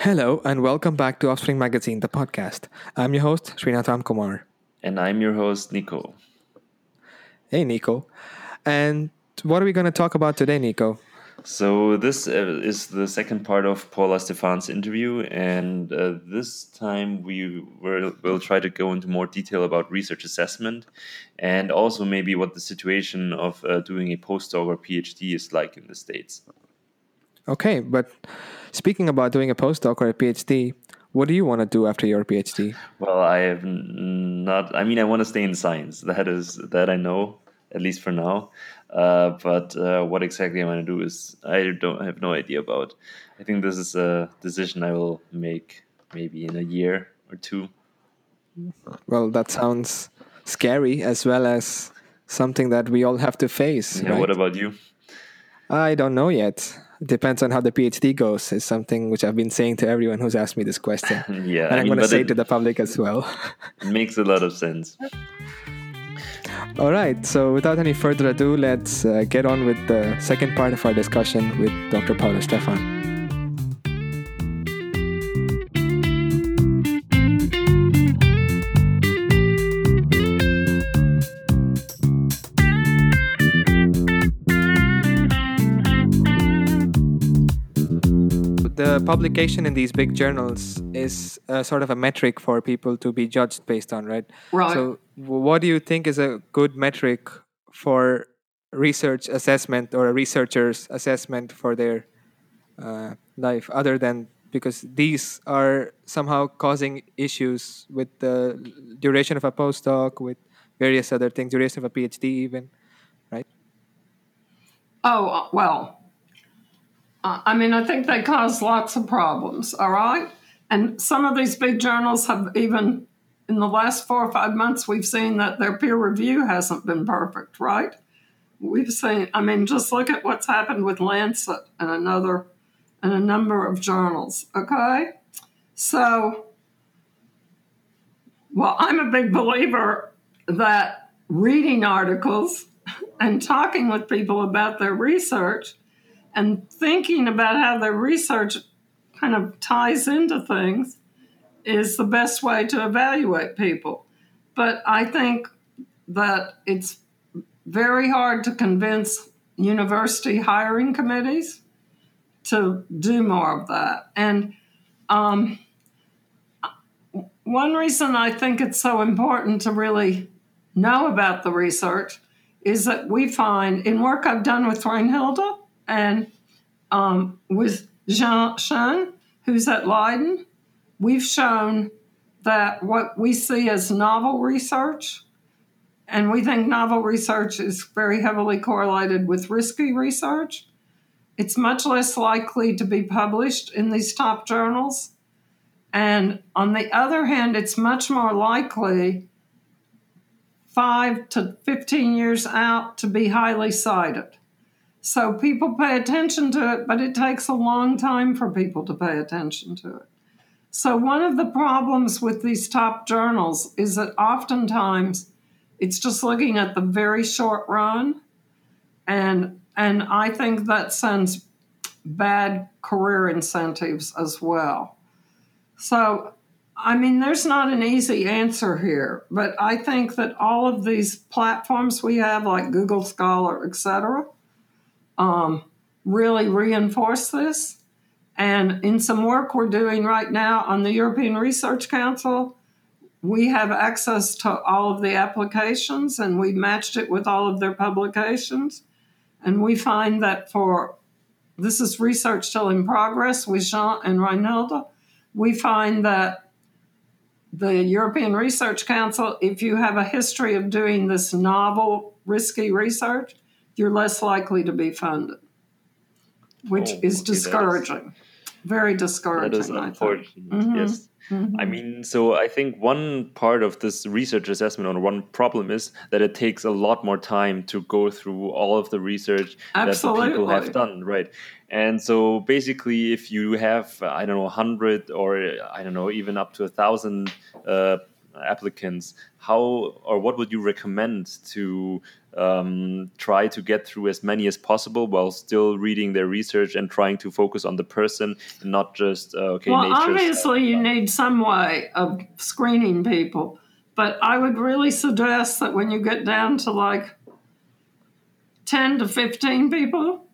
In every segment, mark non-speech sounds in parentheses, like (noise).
Hello, and welcome back to Offspring Magazine, the podcast. I'm your host, Srinath Ramkumar. And I'm your host, Nico. Hey, Nico. And what are we going to talk about today, Nico? So, this uh, is the second part of Paula Stephan's interview, and uh, this time we will, will try to go into more detail about research assessment and also maybe what the situation of uh, doing a postdoc or PhD is like in the States. Okay, but speaking about doing a postdoc or a PhD, what do you want to do after your PhD? Well, I have not. I mean, I want to stay in science. That is that I know, at least for now. Uh, but uh, what exactly I want to do is I don't have no idea about. I think this is a decision I will make maybe in a year or two. Well, that sounds scary as well as something that we all have to face. Yeah, right? What about you? I don't know yet. Depends on how the PhD goes. Is something which I've been saying to everyone who's asked me this question. (laughs) yeah, and I am going to say it to the public as well. (laughs) makes a lot of sense. (laughs) All right, so without any further ado, let's uh, get on with the second part of our discussion with Dr. Paula Stephan. Publication in these big journals is a sort of a metric for people to be judged based on, right? Right. So, what do you think is a good metric for research assessment or a researcher's assessment for their uh, life, other than because these are somehow causing issues with the duration of a postdoc, with various other things, duration of a PhD, even, right? Oh, uh, I mean, I think they cause lots of problems, all right? And some of these big journals have even, in the last four or five months, we've seen that their peer review hasn't been perfect, right? We've seen, I mean, just look at what's happened with Lancet and another, and a number of journals, okay? So, well, I'm a big believer that reading articles (laughs) and talking with people about their research and thinking about how their research kind of ties into things is the best way to evaluate people. But I think that it's very hard to convince university hiring committees to do more of that. And um, one reason I think it's so important to really know about the research is that we find in work I've done with Reinhilde and um, with Jean Chen, who's at Leiden, we've shown that what we see as novel research, and we think novel research is very heavily correlated with risky research, it's much less likely to be published in these top journals. And on the other hand, it's much more likely five to 15 years out to be highly cited. So people pay attention to it, but it takes a long time for people to pay attention to it. So, one of the problems with these top journals is that oftentimes it's just looking at the very short run. And, and I think that sends bad career incentives as well. So, I mean, there's not an easy answer here, but I think that all of these platforms we have, like Google Scholar, et cetera, um, really reinforce this. And in some work we're doing right now on the European Research Council, we have access to all of the applications and we matched it with all of their publications. And we find that for this is research still in progress with Jean and Reinhilde, we find that the European Research Council, if you have a history of doing this novel, risky research, you're less likely to be funded, which oh, is okay, discouraging. Is, Very discouraging. That is unfortunate. Mm-hmm. Yes. Mm-hmm. I mean, so I think one part of this research assessment or one problem is that it takes a lot more time to go through all of the research Absolutely. that the people have done, right? And so basically, if you have, I don't know, 100 or I don't know, even up to a thousand uh, applicants, how or what would you recommend to um, try to get through as many as possible while still reading their research and trying to focus on the person and not just uh, okay. Well, obviously, you need some way of screening people, but I would really suggest that when you get down to like ten to fifteen people,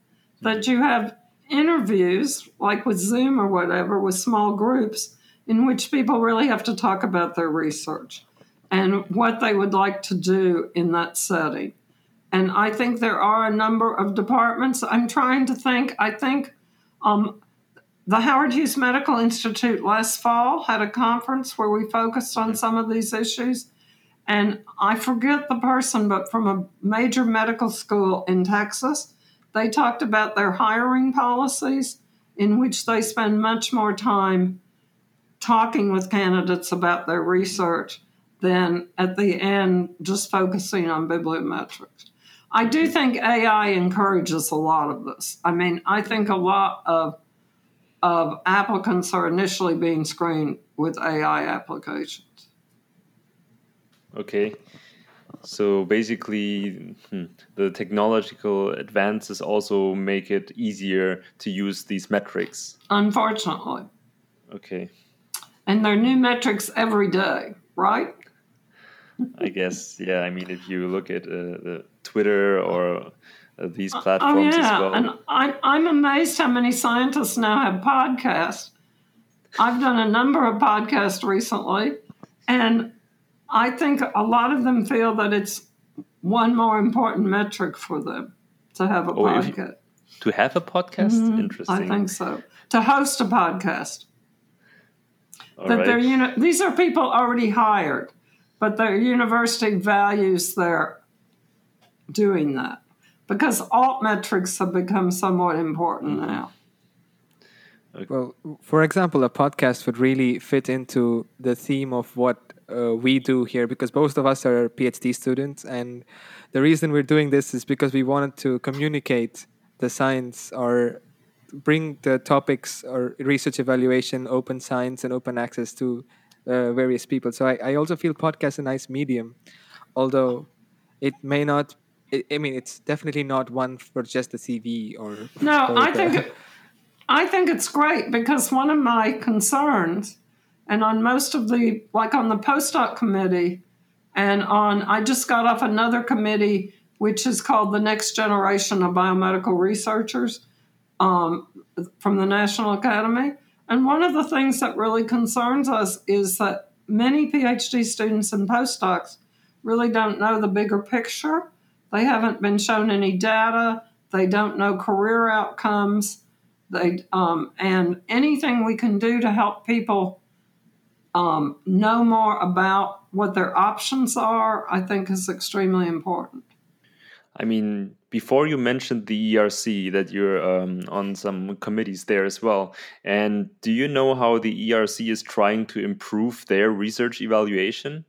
that you have interviews, like with Zoom or whatever, with small groups in which people really have to talk about their research and what they would like to do in that setting. And I think there are a number of departments. I'm trying to think. I think um, the Howard Hughes Medical Institute last fall had a conference where we focused on some of these issues. And I forget the person, but from a major medical school in Texas, they talked about their hiring policies in which they spend much more time talking with candidates about their research than at the end just focusing on bibliometrics. I do think AI encourages a lot of this. I mean, I think a lot of of applicants are initially being screened with AI applications. Okay. So basically, hmm, the technological advances also make it easier to use these metrics. Unfortunately. Okay. And there are new metrics every day, right? I guess, yeah. I mean, if you look at uh, the Twitter or uh, these oh, platforms oh, yeah. as well. And I'm, I'm amazed how many scientists now have podcasts. I've done a number of podcasts recently, and I think a lot of them feel that it's one more important metric for them to have a oh, podcast. To have a podcast? Mm-hmm. Interesting. I think so. To host a podcast. All that right. they're you know these are people already hired, but their university values their doing that because alt metrics have become somewhat important mm-hmm. now. Well, for example, a podcast would really fit into the theme of what uh, we do here because both of us are PhD students, and the reason we're doing this is because we wanted to communicate the science or bring the topics or research evaluation, open science, and open access to uh, various people. So I, I also feel podcast a nice medium, although it may not I mean, it's definitely not one for just the CV or. No, I think (laughs) I think it's great because one of my concerns, and on most of the like on the postdoc committee, and on I just got off another committee which is called the Next Generation of Biomedical Researchers um, from the National Academy. And one of the things that really concerns us is that many PhD students and postdocs really don't know the bigger picture they haven't been shown any data. They don't know career outcomes. They um, and anything we can do to help people um, know more about what their options are, I think, is extremely important. I mean, before you mentioned the ERC that you're um, on some committees there as well. And do you know how the ERC is trying to improve their research evaluation?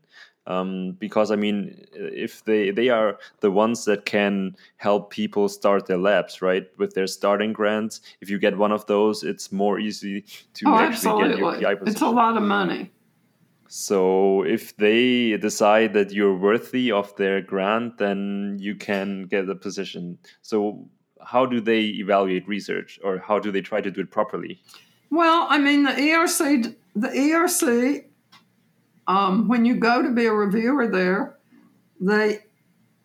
um, because I mean, if they they are the ones that can help people start their labs, right? With their starting grants, if you get one of those, it's more easy to oh, actually absolutely. get your PI position. It's a lot of money. So if they decide that you're worthy of their grant, then you can get a position. So how do they evaluate research, or how do they try to do it properly? Well, I mean, the ERC, the ERC um, when you go to be a reviewer there, they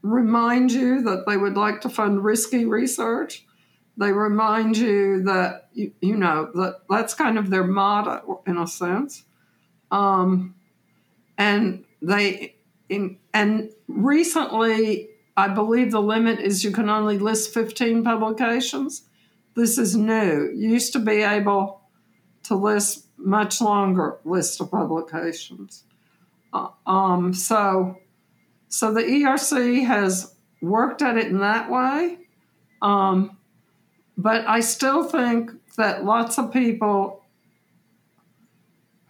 remind you that they would like to fund risky research. They remind you that you, you know that that's kind of their motto in a sense, um, and they in, and recently I believe the limit is you can only list fifteen publications. This is new. You used to be able to list much longer list of publications. Uh, um, so, so the ERC has worked at it in that way. Um, but I still think that lots of people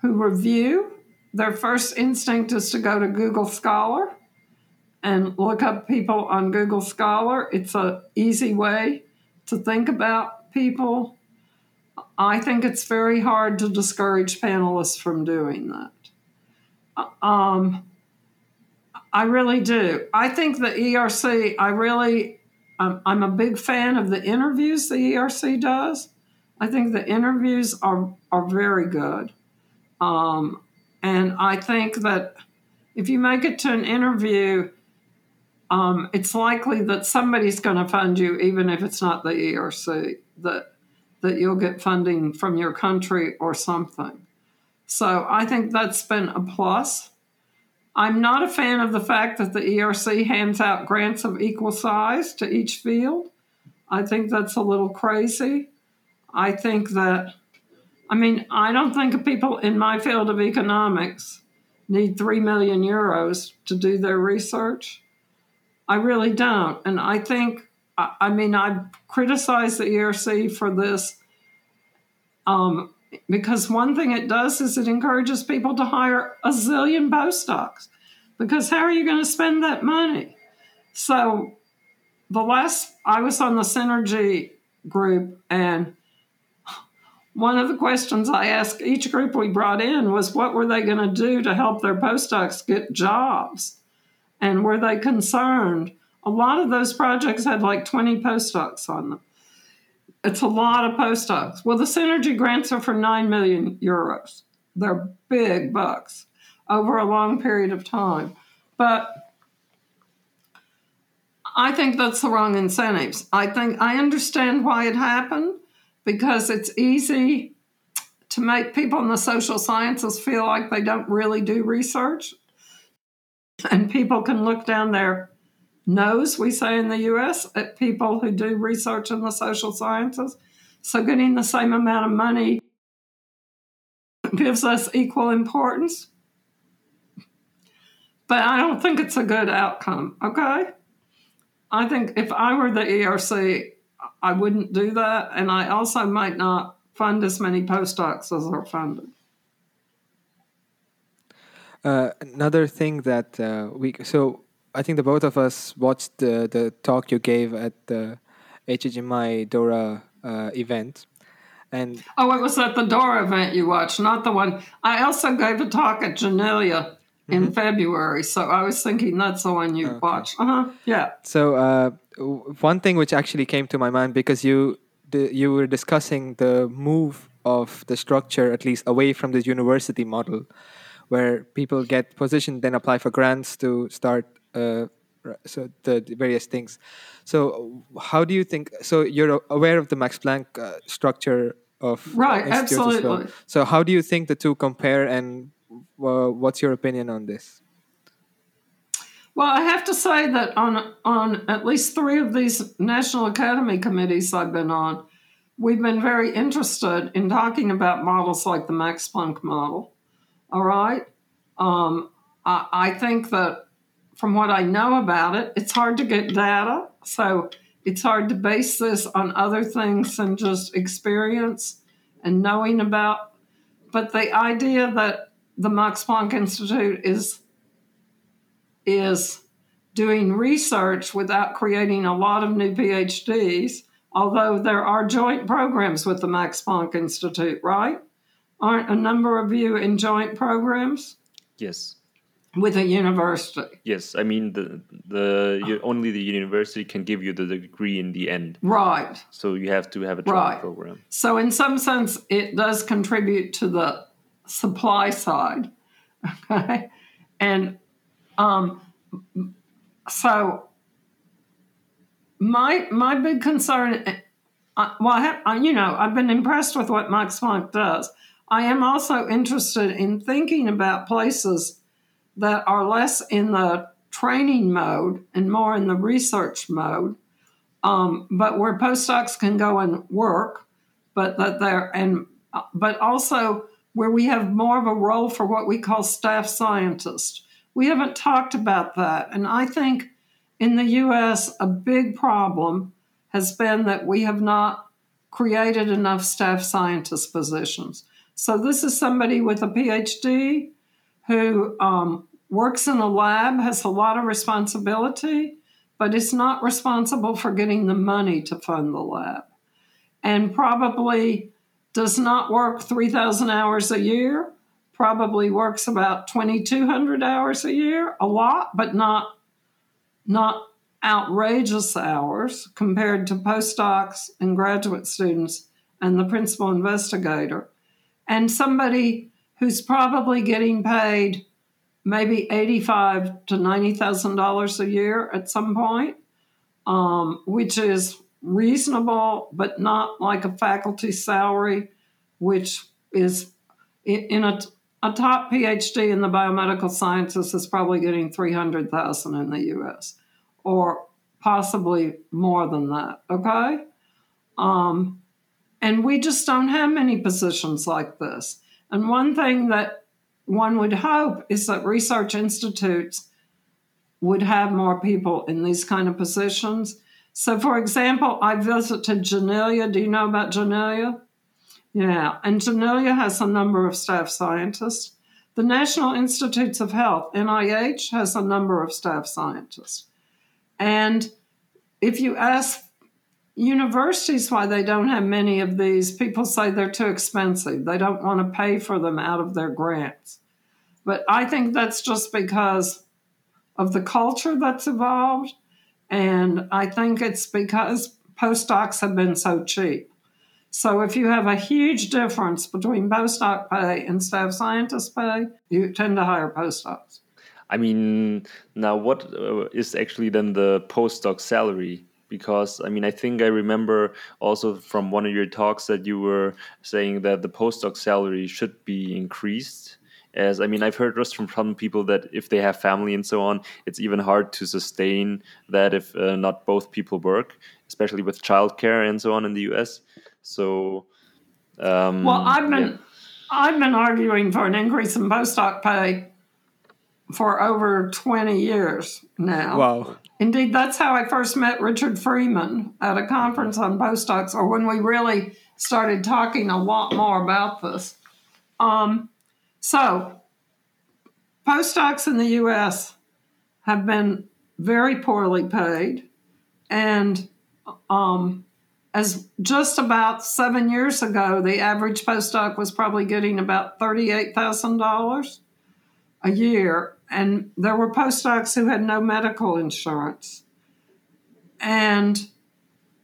who review, their first instinct is to go to Google Scholar and look up people on Google Scholar. It's an easy way to think about people. I think it's very hard to discourage panelists from doing that. Um, I really do. I think the ERC, I really, um, I'm a big fan of the interviews the ERC does. I think the interviews are, are very good. Um, and I think that if you make it to an interview, um, it's likely that somebody's going to fund you, even if it's not the ERC, that, that you'll get funding from your country or something. So I think that's been a plus. I'm not a fan of the fact that the ERC hands out grants of equal size to each field. I think that's a little crazy. I think that, I mean, I don't think people in my field of economics need 3 million euros to do their research. I really don't. And I think, I mean, I've criticized the ERC for this um, because one thing it does is it encourages people to hire a zillion postdocs because how are you going to spend that money? So the last I was on the synergy group and one of the questions I asked each group we brought in was what were they going to do to help their postdocs get jobs? And were they concerned? A lot of those projects had like 20 postdocs on them. It's a lot of postdocs. Well, the Synergy grants are for 9 million euros. They're big bucks over a long period of time. But I think that's the wrong incentives. I think I understand why it happened because it's easy to make people in the social sciences feel like they don't really do research. And people can look down their nose, we say in the US, at people who do research in the social sciences. So getting the same amount of money gives us equal importance. But I don't think it's a good outcome, okay? I think if I were the ERC, I wouldn't do that. And I also might not fund as many postdocs as are funded. Uh, another thing that uh, we so I think the both of us watched the, the talk you gave at the HHMI DORA uh, event. And oh, it was at the DORA event you watched, not the one. I also gave a talk at Janelia in mm-hmm. February, so I was thinking that's the one you okay. watched. Uh huh. Yeah. So uh, one thing which actually came to my mind because you the, you were discussing the move of the structure at least away from the university model, where people get positioned, then apply for grants to start uh, so the, the, various things. So how do you think? So you're aware of the Max Planck uh, structure of right, absolutely. Well. So how do you think the two compare, and uh, what's your opinion on this? Well, I have to say that on on at least three of these National Academy committees I've been on, we've been very interested in talking about models like the Max Planck model. All right, um, I, I think that from what I know about it, it's hard to get data. So it's hard to base this on other things than just experience and knowing about. But the idea that the Max Planck Institute is is doing research without creating a lot of new PhDs, although there are joint programs with the Max Planck Institute, right? Aren't a number of you in joint programs? Yes with a university. Yes, I mean the the only the university can give you the degree in the end. Right. So you have to have a right. program. So in some sense, it does contribute to the supply side. (laughs) Okay, and um, so my my big concern. Uh, well, I have, you know, I've been impressed with what Max Planck does. I am also interested in thinking about places that are less in the training mode and more in the research mode, um, but where postdocs can go and work, but that they're and but also where we have more of a role for what we call staff scientists. We haven't talked about that, and I think in the U.S. a big problem has been that we have not created enough staff scientist positions. So this is somebody with a PhD who um, works in a lab, has a lot of responsibility, but is not responsible for getting the money to fund the lab, and probably does not work 3,000 hours a year, probably works about 2,200 hours a year, a lot, but not not outrageous hours compared to postdocs and graduate students and the principal investigator. And somebody who's probably getting paid maybe eighty-five to ninety thousand dollars a year at some point, um, which is reasonable, but not like a faculty salary, which is in a, a top PhD in the biomedical sciences is probably getting three hundred thousand in the U.S. or possibly more than that. Okay, um, and we just don't have many positions like this. And one thing that one would hope is that research institutes would have more people in these kind of positions. So, for example, I visited Janelia. Do you know about Janelia? Yeah, and Janelia has a number of staff scientists. The National Institutes of Health, NIH, has a number of staff scientists. And if you ask universities why they don't have many of these, people say they're too expensive. They don't want to pay for them out of their grants. But I think that's just because of the culture that's evolved. And I think it's because postdocs have been so cheap. So if you have a huge difference between postdoc pay and staff scientist pay, you tend to hire postdocs. I mean, now what uh, actually then the postdoc salary? Because I mean, I think I remember also from one of your talks that you were saying that the postdoc salary should be increased. As I mean, I've heard just from some people that if they have family and so on, it's even hard to sustain that if uh, not both people work, especially with childcare and so on in the US. So, um, well, I've been yeah. I've been arguing for an increase in postdoc pay for over 20 years now. Wow. Indeed, that's how I first met Richard Freeman at a conference on postdocs, or when we really started talking a lot more about this. Um, so, postdocs in the US have been very poorly paid, and um, as just about seven years ago, the average postdoc was probably getting about $38,000 a year. And there were postdocs who had no medical insurance. And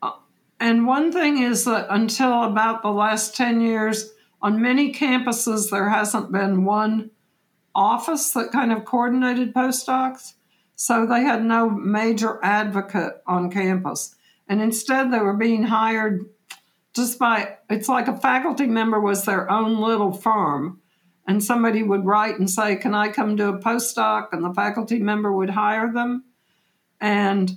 uh, and one thing is that until about the last 10 years, on many campuses, there hasn't been one office that kind of coordinated postdocs. So they had no major advocate on campus. And instead, they were being hired just by it's like a faculty member was their own little firm. And somebody would write and say, Can I come do a postdoc? And the faculty member would hire them. And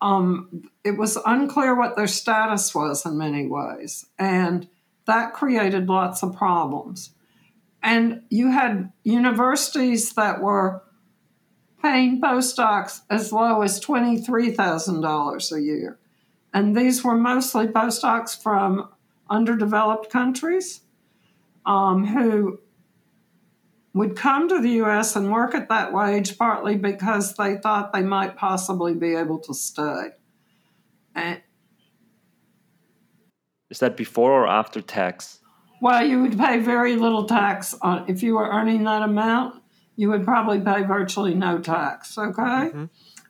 um, it was unclear what their status was in many ways. And that created lots of problems. And you had universities that were paying postdocs as low as $23,000 a year. And these were mostly postdocs from underdeveloped countries um, who would come to the US and work at that wage partly because they thought they might possibly be able to stay. And, Is that before or after tax? Well, you would pay very little tax on if you were earning that amount. You would probably pay virtually no tax. Okay, mm-hmm.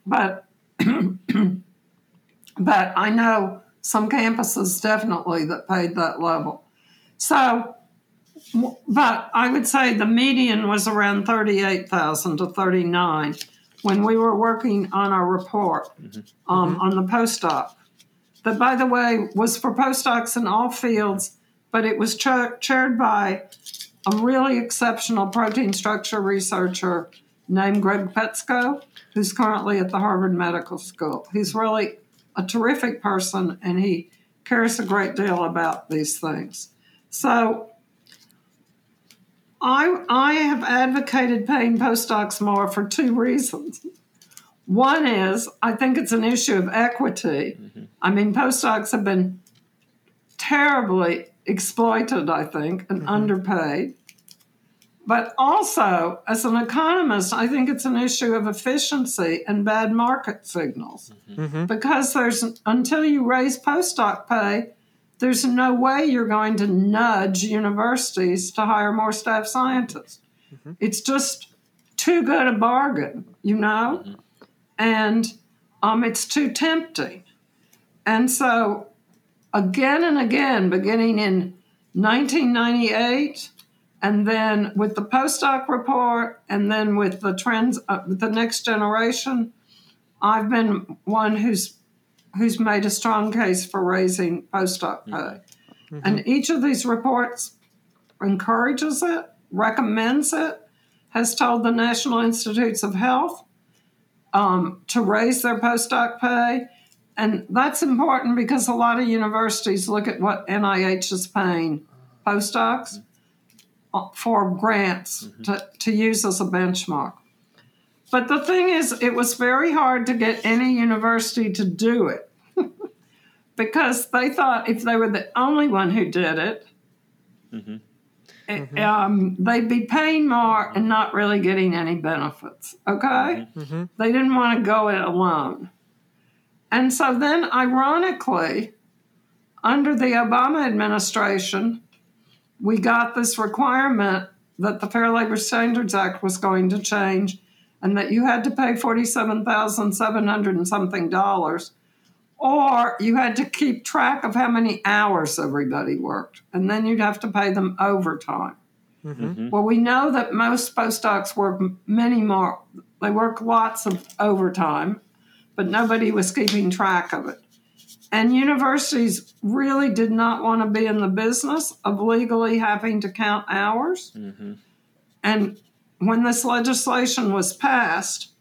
but (clears throat) but I know some campuses definitely that paid that level. So, but I would say the median was around 38,000 to 39 when we were working on our report mm-hmm. Um, mm-hmm. on the postdoc. That, by the way, was for postdocs in all fields, but it was cha- chaired by a really exceptional protein structure researcher named Greg Petsko, who's currently at the Harvard Medical School. He's really a terrific person and he cares a great deal about these things. So I, I have advocated paying postdocs more for two reasons. One is I think it's an issue of equity. Mm-hmm. I mean, postdocs have been terribly exploited, I think, and mm-hmm. underpaid. But also, as an economist, I think it's an issue of efficiency and bad market signals. Mm-hmm. Because there's until you raise postdoc pay, there's no way you're going to nudge universities to hire more staff scientists. It's just too good a bargain, you know? And um, it's too tempting. And so, again and again, beginning in 1998, and then with the postdoc report, and then with the trends, uh, the next generation, I've been one who's who's made a strong case for raising postdoc pay. And each of these reports encourages it, recommends it, has told the National Institutes of Health um, to raise their postdoc pay. And that's important because a lot of universities look at what NIH is paying postdocs Uh, for grants mm-hmm. to, to use as a benchmark. But the thing is, it was very hard to get any university to do it (laughs) because they thought if they were the only one who did it, it- um, they'd be paying more and not really getting any benefits. Okay? They didn't want to go it alone. And so then, ironically, under the Obama administration, we got this requirement that the Fair Labor Standards Act was going to change and that you had to pay 47,700 and something dollars or you had to keep track of how many hours everybody worked and then you'd have to pay them overtime. Mm-hmm. Well, we know that most postdocs work many more, they work lots of overtime, but nobody was keeping track of it. And universities really did not want to be in the business of legally having to count hours. And when this legislation was passed,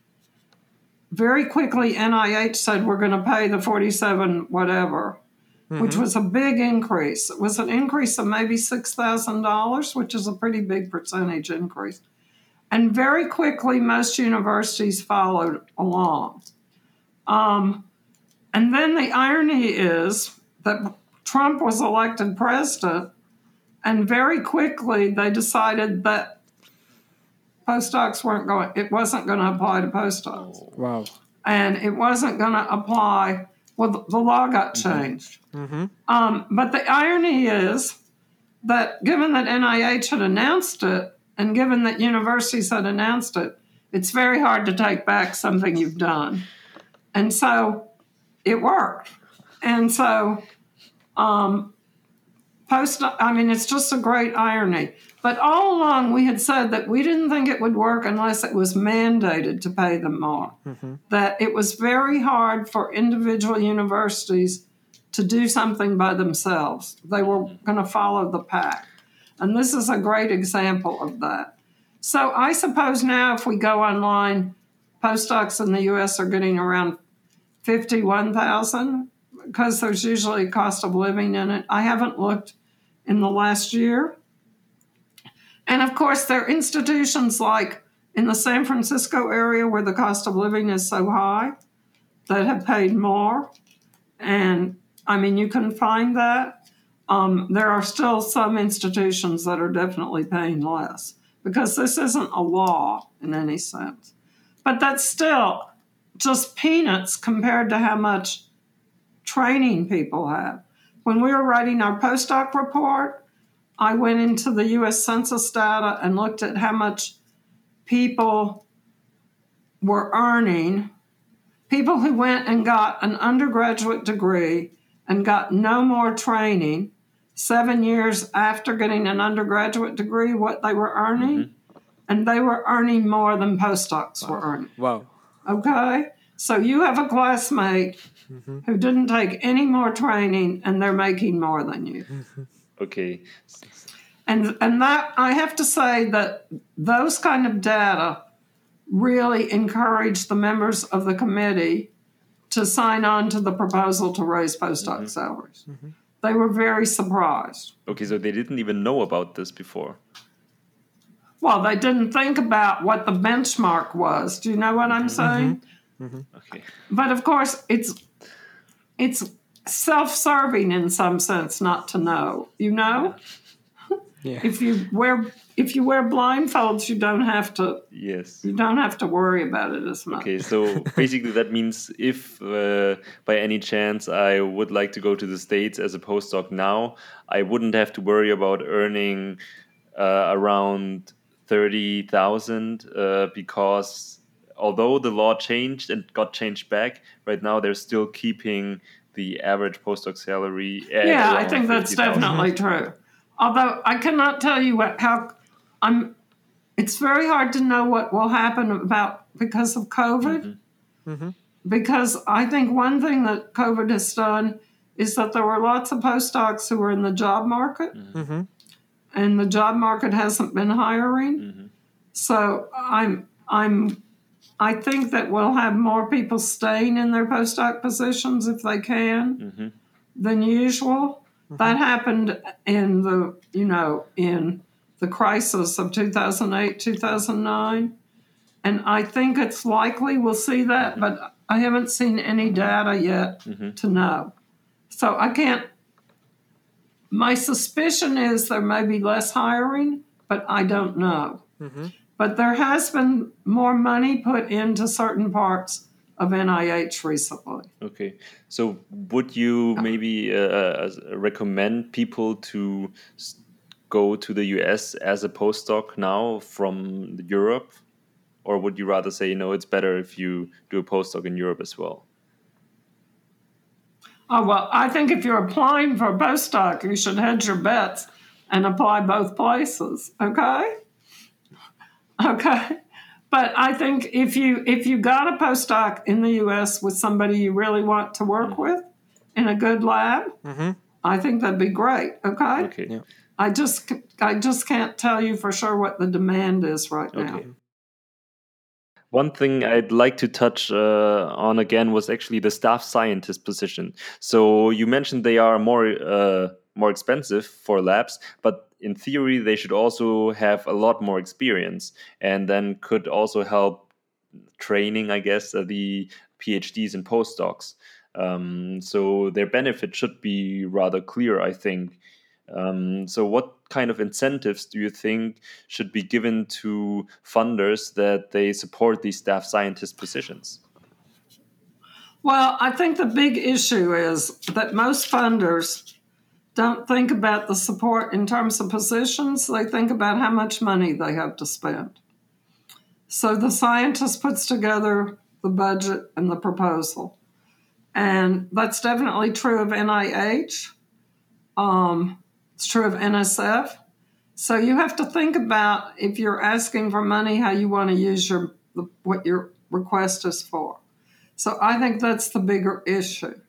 very quickly NIH said we're going to pay the 47 whatever, which was a big increase. It was an increase of maybe $6,000, which is a pretty big percentage increase. And very quickly, most universities followed along. Um, and then the irony is that Trump was elected president, and very quickly they decided that postdocs weren't going, it wasn't going to apply to postdocs. Wow. And it wasn't going to apply, well, the, the law got changed. Um, but the irony is that given that NIH had announced it, and given that universities had announced it, it's very hard to take back something you've done. And so it worked. And so um, post I mean it's just a great irony. But all along we had said that we didn't think it would work unless it was mandated to pay them more. That it was very hard for individual universities to do something by themselves. They were going to follow the pack. And this is a great example of that. So I suppose now if we go online, postdocs in the US are getting around 51,000 because there's usually a cost of living in it. I haven't looked in the last year. And of course, there are institutions like in the San Francisco area where the cost of living is so high that have paid more. And I mean, you can find that. Um, there are still some institutions that are definitely paying less because this isn't a law in any sense. But that's still just peanuts compared to how much training people have. When we were writing our postdoc report, I went into the US Census data and looked at how much people were earning. People who went and got an undergraduate degree and got no more training seven years after getting an undergraduate degree, what they were earning, mm-hmm. and they were earning more than postdocs were earning. Wow. Okay? So you have a classmate mm-hmm. who didn't take any more training and they're making more than you. Mm-hmm. Okay. And and that I have to say that those kind of data really encourage the members of the committee to sign on to the proposal to raise postdoc mm-hmm. salaries. They were very surprised. Okay, so they didn't even know about this before. Well, they didn't think about what the benchmark was. Do you know what I'm saying? Okay. But of course, it's it's self-serving in some sense not to know. You know, Yeah. If you wear if you wear blindfolds, you don't have to Yes. you don't have to worry about it as much. Okay, so (laughs) basically that means if uh, by any chance I would like to go to the States as a postdoc now, I wouldn't have to worry about earning uh, around 30,000 uh, because although the law changed and got changed back, right now they're still keeping the average postdoc salary at yeah, I around think that's 50,000. definitely true. Although I cannot tell you what how I'm. It's very hard to know what will happen about because of COVID. Mm-hmm. Because I think one thing that COVID has done is that there were lots of postdocs who were in the job market, Mm-hmm. And the job market hasn't been hiring. Mhm. So I'm I'm I think that we'll have more people staying in their postdoc positions if they can Mhm. than usual. That happened in the you know in the crisis of 2008 2009 and I think it's likely we'll see that but I haven't seen any data yet Mhm. to know. So I can't my suspicion is there may be less hiring, but I don't know. Mm-hmm. But there has been more money put into certain parts of NIH recently. Okay, so would you maybe uh, uh, recommend people to go to the US as a postdoc now from Europe, or would you rather say no? It's better if you do a postdoc in Europe as well. Oh, well, I think if you're applying for a postdoc, you should hedge your bets and apply both places. Okay? Okay. But I think if you if you got a postdoc in the US with somebody you really want to work with in a good lab, Mm-hmm. I think that'd be great. Okay? Okay. Yeah. I just I just can't tell you for sure what the demand is right now. One thing I'd like to touch uh, on again was actually the staff scientist position. So you mentioned they are more uh, more expensive for labs, but in theory they should also have a lot more experience, and then could also help training, I guess, uh, the PhDs and postdocs. Um, so their benefit should be rather clear, I think. Um, so, what kind of incentives do you think should be given to funders that they support these staff scientist positions? Well, I think the big issue is that most funders don't think about the support in terms of positions, they think about how much money they have to spend. So the scientist puts together the budget and the proposal. And that's definitely true of NIH. Um, it's true of NSF. So you have to think about if you're asking for money, how you want to use your what your request is for. So I think that's the bigger issue.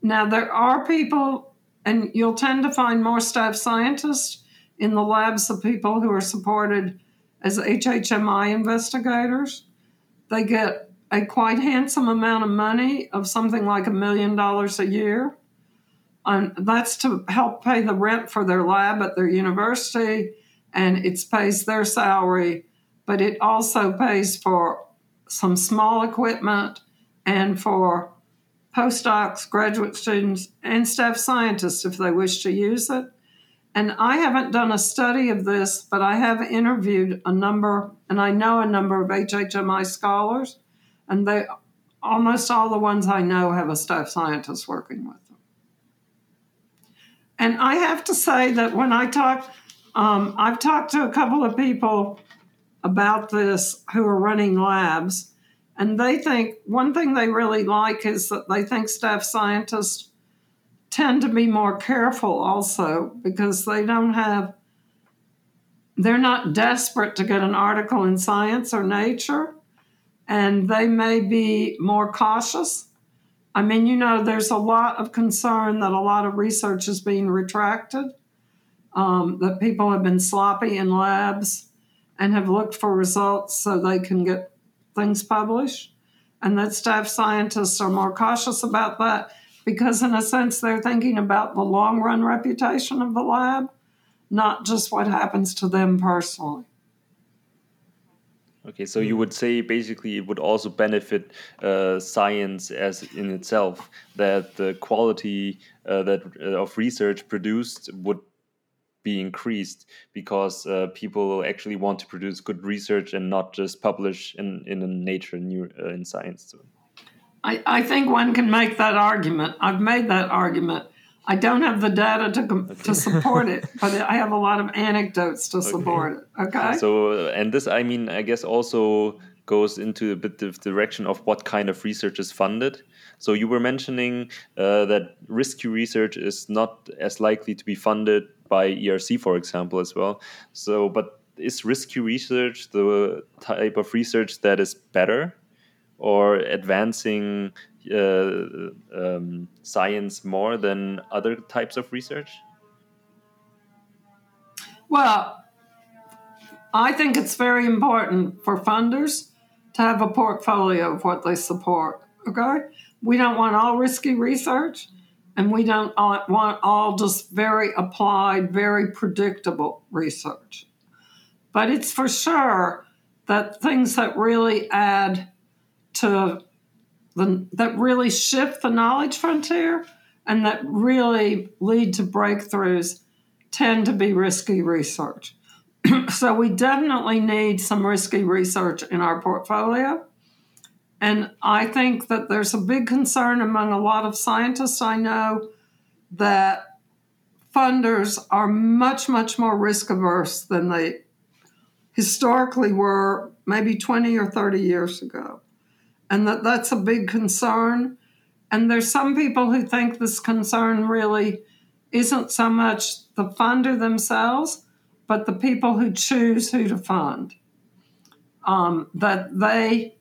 Now there are people, and you'll tend to find more staff scientists in the labs of people who are supported as HHMI investigators. They get a quite handsome amount of money of something like a million dollars a year. And that's to help pay the rent for their lab at their university, and it pays their salary, but it also pays for some small equipment and for postdocs, graduate students, and staff scientists if they wish to use it. And I haven't done a study of this, but I have interviewed a number, and I know a number of HHMI scholars, and they almost all the ones I know have a staff scientist working with. And I have to say that when I talk, um, I've talked to a couple of people about this who are running labs, and they think one thing they really like is that they think staff scientists tend to be more careful also because they don't have, they're not desperate to get an article in Science or Nature, and they may be more cautious. I mean, you know, there's a lot of concern that a lot of research is being retracted, um, that people have been sloppy in labs and have looked for results so they can get things published, and that staff scientists are more cautious about that because, in a sense, they're thinking about the long run reputation of the lab, not just what happens to them personally. Okay, so you would say basically it would also benefit uh, science as in itself that the quality uh, that uh, of research produced would be increased because uh, people actually want to produce good research and not just publish in in a Nature new uh, in Science. I, I think one can make that argument. I've made that argument. I don't have the data to okay. to support it, (laughs) but I have a lot of anecdotes to okay. support it. Okay. So, and this, I mean, I guess also goes into a bit of direction of what kind of research is funded. So you were mentioning uh, that risky research is not as likely to be funded by ERC, for example, as well. So, but is risky research the type of research that is better or advancing um, science more than other types of research? Well, I think it's very important for funders to have a portfolio of what they support. Okay? We don't want all risky research, and we don't want all just very applied, very predictable research. But it's for sure that things that really add to the, that really shift the knowledge frontier and that really lead to breakthroughs tend to be risky research. (clears throat) so we definitely need some risky research in our portfolio. And I think that there's a big concern among a lot of scientists I know that funders are much, much more risk averse than they historically were maybe 20 or 30 years ago. And that that's a big concern. And there's some people who think this concern really isn't so much the funder themselves, but the people who choose who to fund. Um, that they,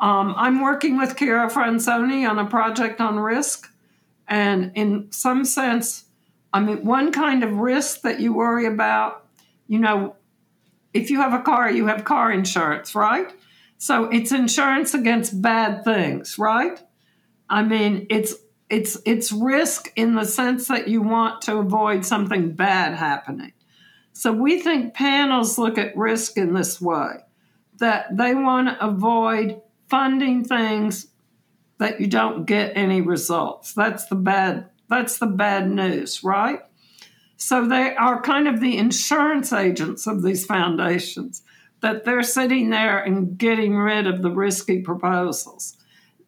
um, I'm working with Chiara Franzoni on a project on risk. And in some sense, I mean, one kind of risk that you worry about, you know, if you have a car, you have car insurance, right? So it's insurance against bad things, right? I mean, it's it's it's risk in the sense that you want to avoid something bad happening. So we think panels look at risk in this way that they want to avoid funding things that you don't get any results. That's the bad that's the bad news, right? So they are kind of the insurance agents of these foundations that they're sitting there and getting rid of the risky proposals.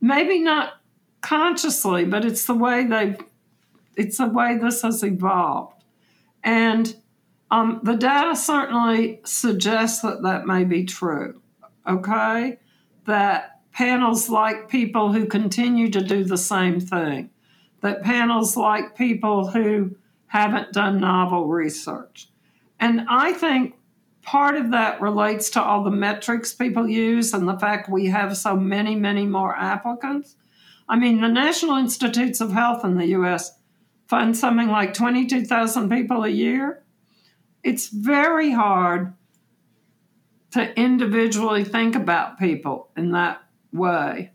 Maybe not consciously, but it's the way they've—it's the way this has evolved. And um, the data certainly suggests that that may be true. Okay, that panels like people who continue to do the same thing, that panels like people who haven't done novel research. And I think part of that relates to all the metrics people use and the fact we have so many, many more applicants. I mean, the National Institutes of Health in the US fund something like 22,000 people a year it's very hard to individually think about people in that way.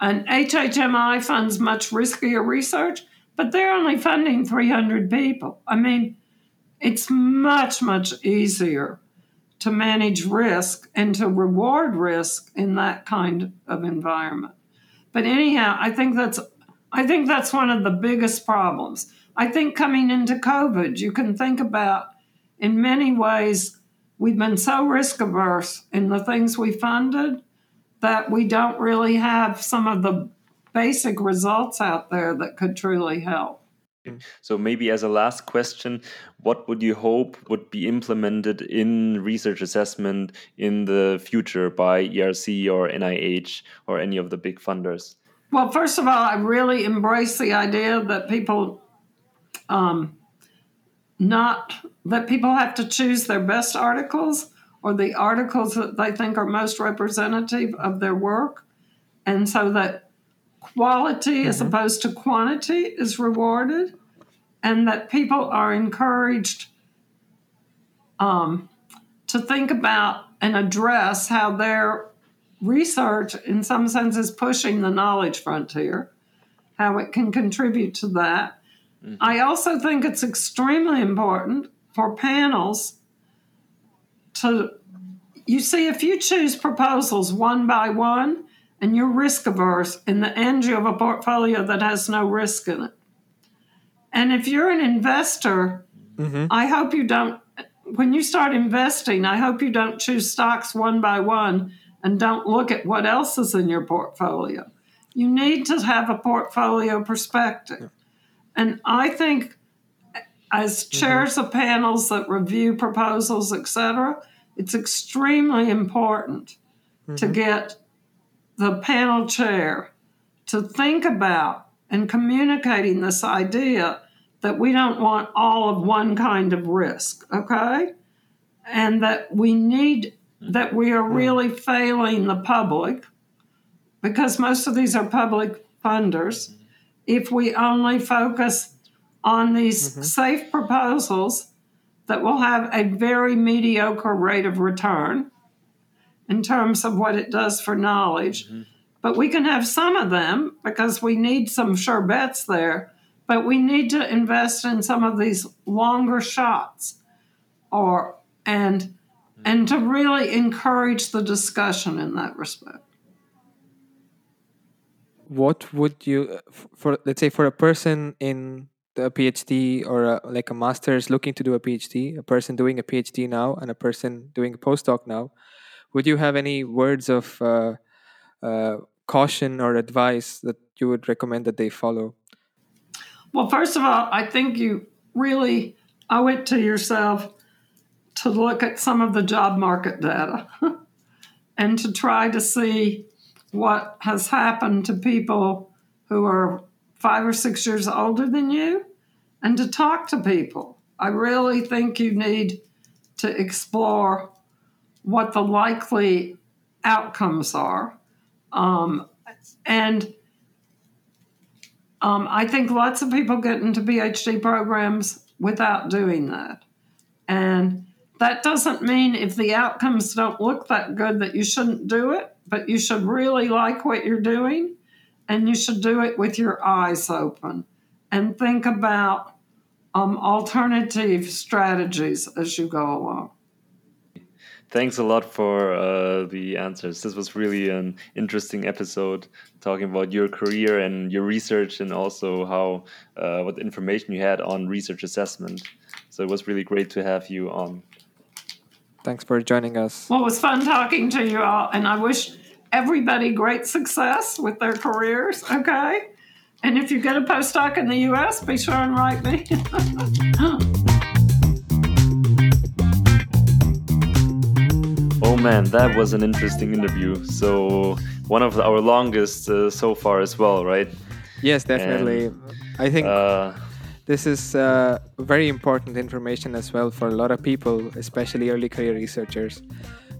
And HHMI funds much riskier research, but they're only funding 300 people. I mean, it's much, much easier to manage risk and to reward risk in that kind of environment. But anyhow, I think that's I think that's one of the biggest problems. I think coming into COVID, you can think about in many ways, we've been so risk averse in the things we funded that we don't really have some of the basic results out there that could truly help. So, maybe as a last question, what would you hope would be implemented in research assessment in the future by ERC or NIH or any of the big funders? Well, first of all, I really embrace the idea that people um, not that people have to choose their best articles or the articles that they think are most representative of their work. And so that quality mm-hmm. as opposed to quantity is rewarded, and that people are encouraged um, to think about and address how their research, in some sense, is pushing the knowledge frontier, how it can contribute to that Mm-hmm. I also think it's extremely important for panels to, you see, if you choose proposals one by one and you're risk averse, in the end you have a portfolio that has no risk in it. And if you're an investor Mhm. I hope you don't, when you start investing, I hope you don't choose stocks one by one and don't look at what else is in your portfolio. You need to have a portfolio perspective. And I think as chairs of panels that review proposals, etc it's extremely important to get the panel chair to think about and communicating this idea that we don't want all of one kind of risk, okay? And that we need, that we are hmm. really failing the public because most of these are public funders. If we only focus on these mm-hmm. safe proposals that will have a very mediocre rate of return in terms of what it does for knowledge. Mm-hmm. But we can have some of them because we need some sure bets there. But we need to invest in some of these longer shots or and mm-hmm. and to really encourage the discussion in that respect. what would you for let's say for a person in the PhD or a, like a master's looking to do a PhD, a person doing a PhD now and a person doing a postdoc now, would you have any words of uh, uh, caution or advice that you would recommend that they follow? Well, first of all, I think you really owe it to yourself to look at some of the job market data (laughs) and to try to see what has happened to people who are five or six years older than you and to talk to people. I really think you need to explore what the likely outcomes are. Um, and um, I think lots of people get into PhD programs without doing that. And that doesn't mean if the outcomes don't look that good that you shouldn't do it, but you should really like what you're doing and you should do it with your eyes open and think about um, alternative strategies as you go along. Thanks a lot for uh, the answers. This was really an interesting episode talking about your career and your research, and also how uh, what information you had on research assessment. So it was really great to have you on. Thanks for joining us. Well, it was fun talking to you all, and I wish everybody great success with their careers, okay? And if you get a postdoc in the US, be sure and write me. (laughs) man, that was an interesting interview. So one of our longest uh, so far as well, right? Yes, definitely. I think Uh, this is uh, very important information as well for a lot of people, especially early career researchers,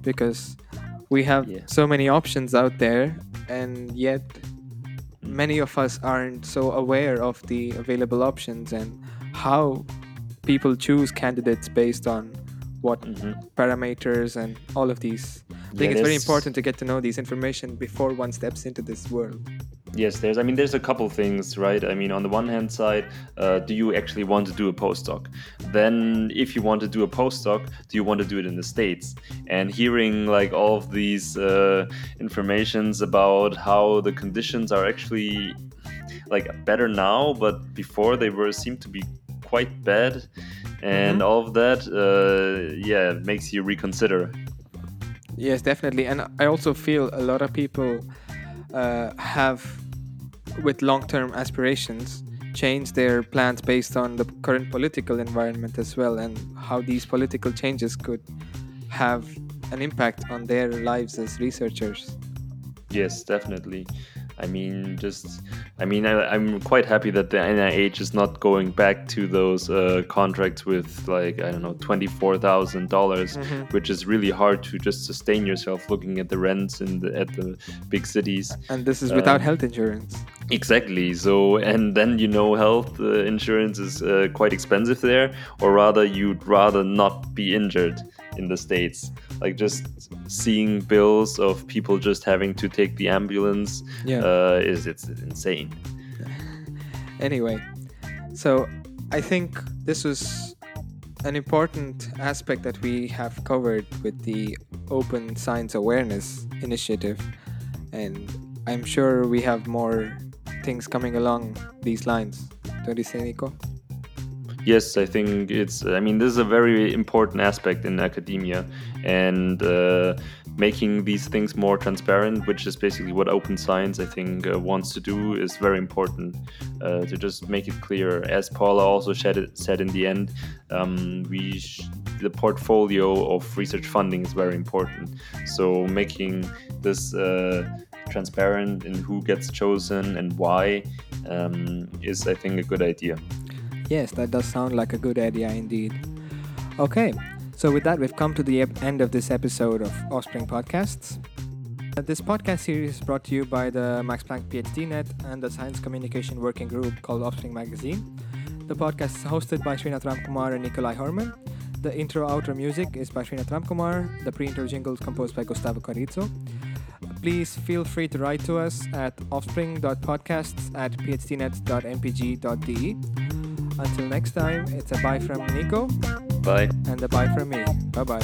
because we have Yeah. so many options out there, and yet many of us aren't so aware of the available options and how people choose candidates based on what parameters and all of these. I think it's very important to get to know these information before one steps into this world. Yes, there's. I mean, there's a couple things, right? I mean, on the one hand side, uh, do you actually want to do a postdoc? Then, if you want to do a postdoc, do you want to do it in the states? And hearing like all of these uh, informations about how the conditions are actually like better now, but before they were seemed to be quite bad, and all of that, uh, yeah, makes you reconsider. Yes, definitely. And I also feel a lot of people uh, have, with long term aspirations, changed their plans based on the current political environment as well and how these political changes could have an impact on their lives as researchers. Yes, definitely. I mean, just, I mean, I, I'm quite happy that the NIH is not going back to those uh, contracts with like I don't know twenty four thousand dollars, which is really hard to just sustain yourself looking at the rents in the at the big cities. And this is without Um, health insurance. Exactly. So, and then you know, health uh, insurance is uh, quite expensive there, or rather, you'd rather not be injured in the states. Like just seeing bills of people just having to take the ambulance Yeah. uh, is it's insane. (laughs) Anyway, so I think this was an important aspect that we have covered with the Open Science Awareness Initiative, and I'm sure we have more things coming along these lines. Don't you say, Nico? Yes, I think it's. I mean, this is a very important aspect in academia, and uh, making these things more transparent, which is basically what Open Science I think uh, wants to do, is very important uh, to just make it clear. As Paula also it, said in the end, um, we the portfolio of research funding is very important. So making this uh, transparent in who gets chosen and why um, is, I think, a good idea. Yes, that does sound like a good idea indeed. Okay, so with that, we've come to the end of this episode of Offspring Podcasts. Uh, this podcast series is brought to you by the Max Planck PhD Net and the Science Communication Working Group called Offspring Magazine. The podcast is hosted by Srinath Ramkumar and Nikolai Herman. The intro outro music is by Srinath Ramkumar. The pre-intro jingle is composed by Gustavo Carrizo. Please feel free to write to us at offspring.podcasts at phdnet.mpg.de. Until next time, it's a bye from Nico. Bye. And a bye from me. Bye bye.